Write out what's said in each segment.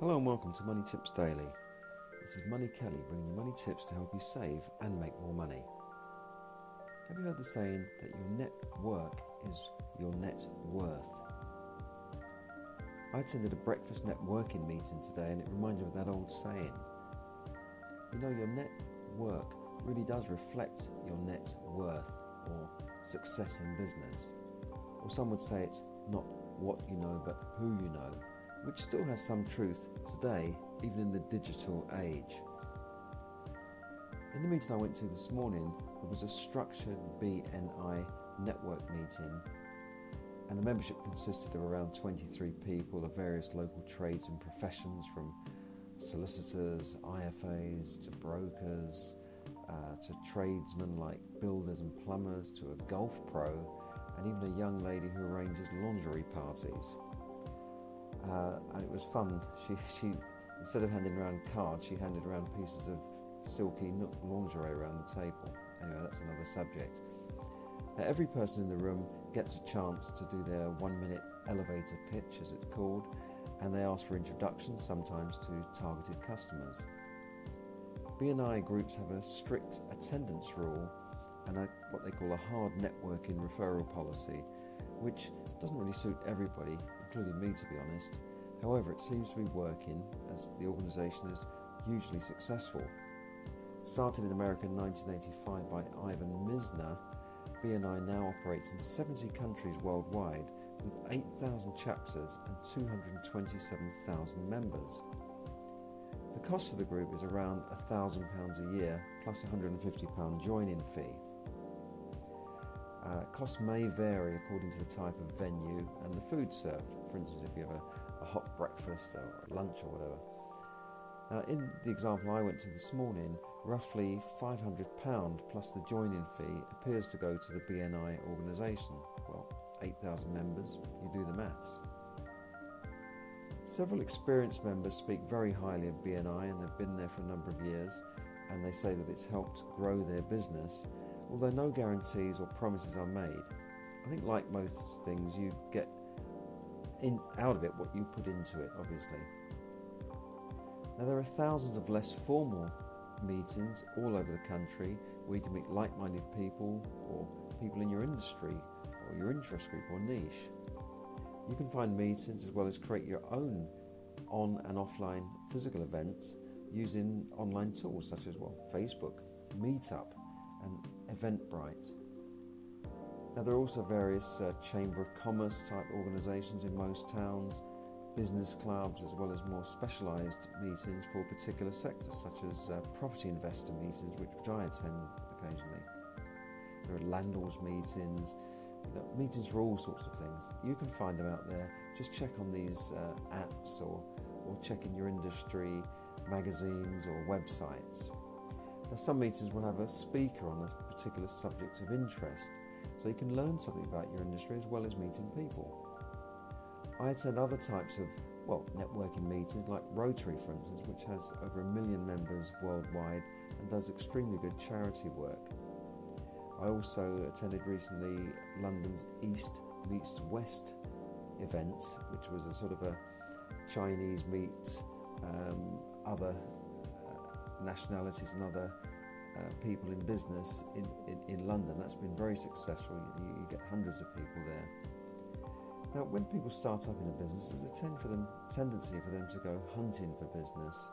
Hello and welcome to Money Tips Daily. This is Money Kelly bringing you money tips to help you save and make more money. Have you heard the saying that your net work is your net worth? I attended a breakfast networking meeting today and it reminded me of that old saying. You know, your net work really does reflect your net worth or success in business. Or some would say it's not what you know but who you know which still has some truth today, even in the digital age. In the meeting I went to this morning, there was a structured BNI network meeting, and the membership consisted of around 23 people of various local trades and professions from solicitors, IFAs, to brokers, uh, to tradesmen like builders and plumbers, to a golf pro, and even a young lady who arranges lingerie parties uh, and it was fun. She, she, instead of handing around cards, she handed around pieces of silky lingerie around the table. Anyway, that's another subject. Now, every person in the room gets a chance to do their one minute elevator pitch, as it's called, and they ask for introductions, sometimes to targeted customers. BNI groups have a strict attendance rule and a, what they call a hard networking referral policy, which doesn't really suit everybody, including me to be honest. However, it seems to be working as the organisation is hugely successful. Started in America in 1985 by Ivan Misner, BNI now operates in 70 countries worldwide with 8,000 chapters and 227,000 members. The cost of the group is around £1,000 a year plus a £150 joining fee. Uh, costs may vary according to the type of venue and the food served. For instance, if you have a, a hot breakfast or lunch or whatever. Now, in the example I went to this morning, roughly £500 plus the joining fee appears to go to the BNI organisation. Well, 8,000 members, you do the maths. Several experienced members speak very highly of BNI and they've been there for a number of years and they say that it's helped grow their business although no guarantees or promises are made. I think, like most things, you get in, out of it what you put into it, obviously. Now, there are thousands of less formal meetings all over the country where you can meet like minded people or people in your industry or your interest group or niche. You can find meetings as well as create your own on and offline physical events using online tools such as well Facebook, Meetup, and Eventbrite. Now, there are also various uh, Chamber of Commerce type organisations in most towns, business clubs, as well as more specialised meetings for particular sectors, such as uh, property investor meetings, which, which I attend occasionally. There are landlords meetings, meetings for all sorts of things. You can find them out there. Just check on these uh, apps or, or check in your industry magazines or websites. Now, some meetings will have a speaker on a particular subject of interest, so you can learn something about your industry as well as meeting people. I attend other types of, well, networking meetings like Rotary, for instance, which has over a million members worldwide and does extremely good charity work. I also attended recently London's East Meets West event, which was a sort of a Chinese meets um, other nationalities and other uh, people in business in, in, in, London. That's been very successful. You, you, get hundreds of people there. Now, when people start up in a business, there's a tend for them, tendency for them to go hunting for business,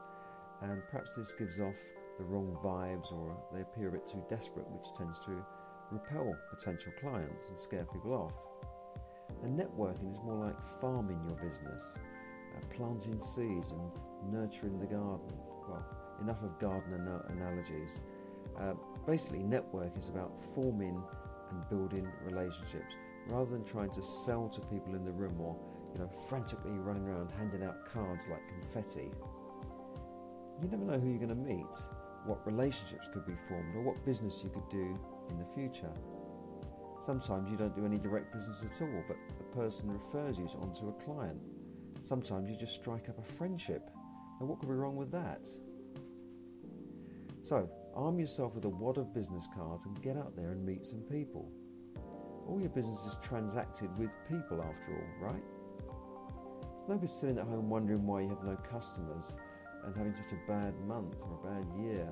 and perhaps this gives off the wrong vibes or they appear a bit too desperate, which tends to repel potential clients and scare people off. And networking is more like farming your business, uh, planting seeds and nurturing the garden. Well, enough of garden analogies. Uh, basically, network is about forming and building relationships rather than trying to sell to people in the room or you know frantically running around handing out cards like confetti. You never know who you're going to meet, what relationships could be formed, or what business you could do in the future. Sometimes you don't do any direct business at all, but the person refers you onto a client. Sometimes you just strike up a friendship. Now, what could be wrong with that? So, arm yourself with a wad of business cards and get out there and meet some people. All your business is transacted with people after all, right? No good sitting at home wondering why you have no customers and having such a bad month or a bad year,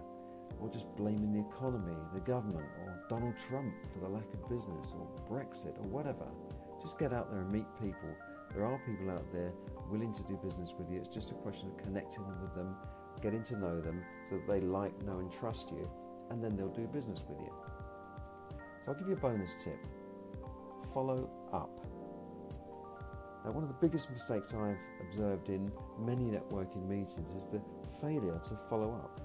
or just blaming the economy, the government, or Donald Trump for the lack of business, or Brexit, or whatever. Just get out there and meet people. There are people out there willing to do business with you. It's just a question of connecting them with them, getting to know them so that they like, know, and trust you, and then they'll do business with you. So I'll give you a bonus tip follow up. Now, one of the biggest mistakes I've observed in many networking meetings is the failure to follow up.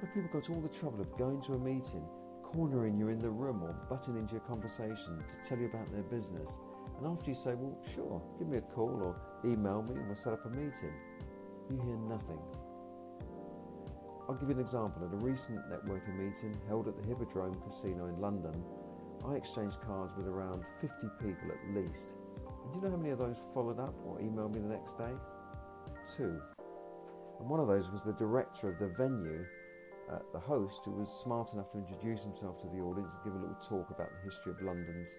When people go to all the trouble of going to a meeting, cornering you in the room, or butting into your conversation to tell you about their business, and after you say, Well, sure, give me a call or email me and we'll set up a meeting, you hear nothing. I'll give you an example. At a recent networking meeting held at the Hippodrome Casino in London, I exchanged cards with around 50 people at least. And do you know how many of those followed up or emailed me the next day? Two. And one of those was the director of the venue, uh, the host, who was smart enough to introduce himself to the audience and give a little talk about the history of London's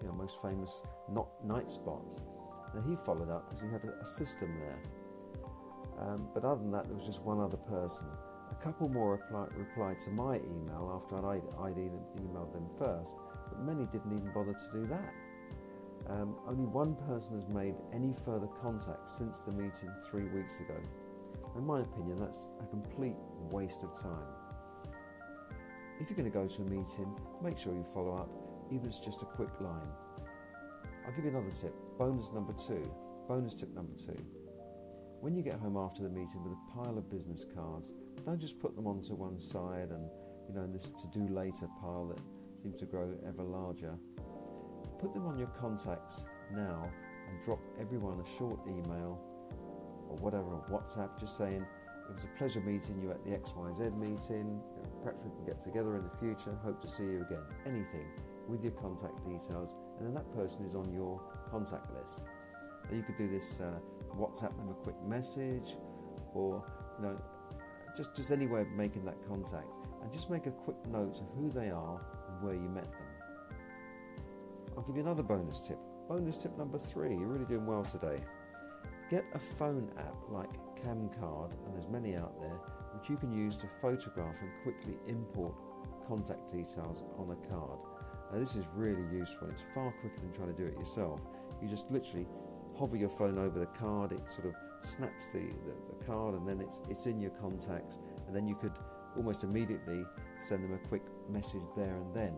you know, most famous not night spots. Now he followed up because he had a, system there. Um, but other than that, there was just one other person. A couple more reply, replied to my email after I'd, I'd emailed them first, but many didn't even bother to do that. Um, only one person has made any further contact since the meeting three weeks ago. In my opinion, that's a complete waste of time. If you're going to go to a meeting, make sure you follow up even if it's just a quick line. I'll give you another tip. Bonus number two. Bonus tip number two. When you get home after the meeting with a pile of business cards, don't just put them onto one side and you know in this to do later pile that seems to grow ever larger. Put them on your contacts now and drop everyone a short email or whatever, a WhatsApp, just saying it was a pleasure meeting you at the XYZ meeting. Perhaps we can get together in the future. Hope to see you again. Anything with your contact details, and then that person is on your contact list. Now you could do this, uh, WhatsApp them a quick message, or you know, just just any way of making that contact, and just make a quick note of who they are and where you met them. I'll give you another bonus tip. Bonus tip number three. You're really doing well today. Get a phone app like Camcard, and there's many out there, which you can use to photograph and quickly import contact details on a card. Now, this is really useful. It's far quicker than trying to do it yourself. You just literally hover your phone over the card, it sort of snaps the, the, the card, and then it's, it's in your contacts, and then you could almost immediately send them a quick message there and then.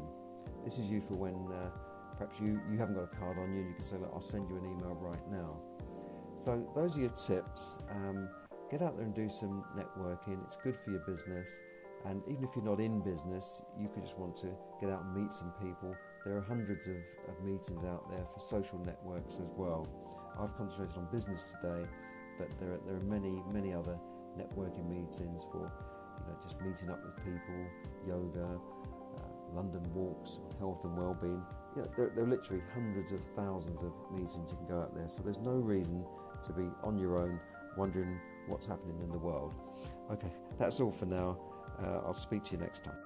This is useful when uh, perhaps you, you haven't got a card on you, you can say, Look, I'll send you an email right now. So, those are your tips. Um, get out there and do some networking, it's good for your business. And even if you're not in business, you could just want to get out and meet some people. There are hundreds of, of meetings out there for social networks as well. I've concentrated on business today, but there are, there are many, many other networking meetings for you know, just meeting up with people, yoga, uh, London walks, health and well-being. You know, there, there are literally hundreds of thousands of meetings you can go out there. So there's no reason to be on your own wondering what's happening in the world. Okay, that's all for now. Uh, I'll speak to you next time.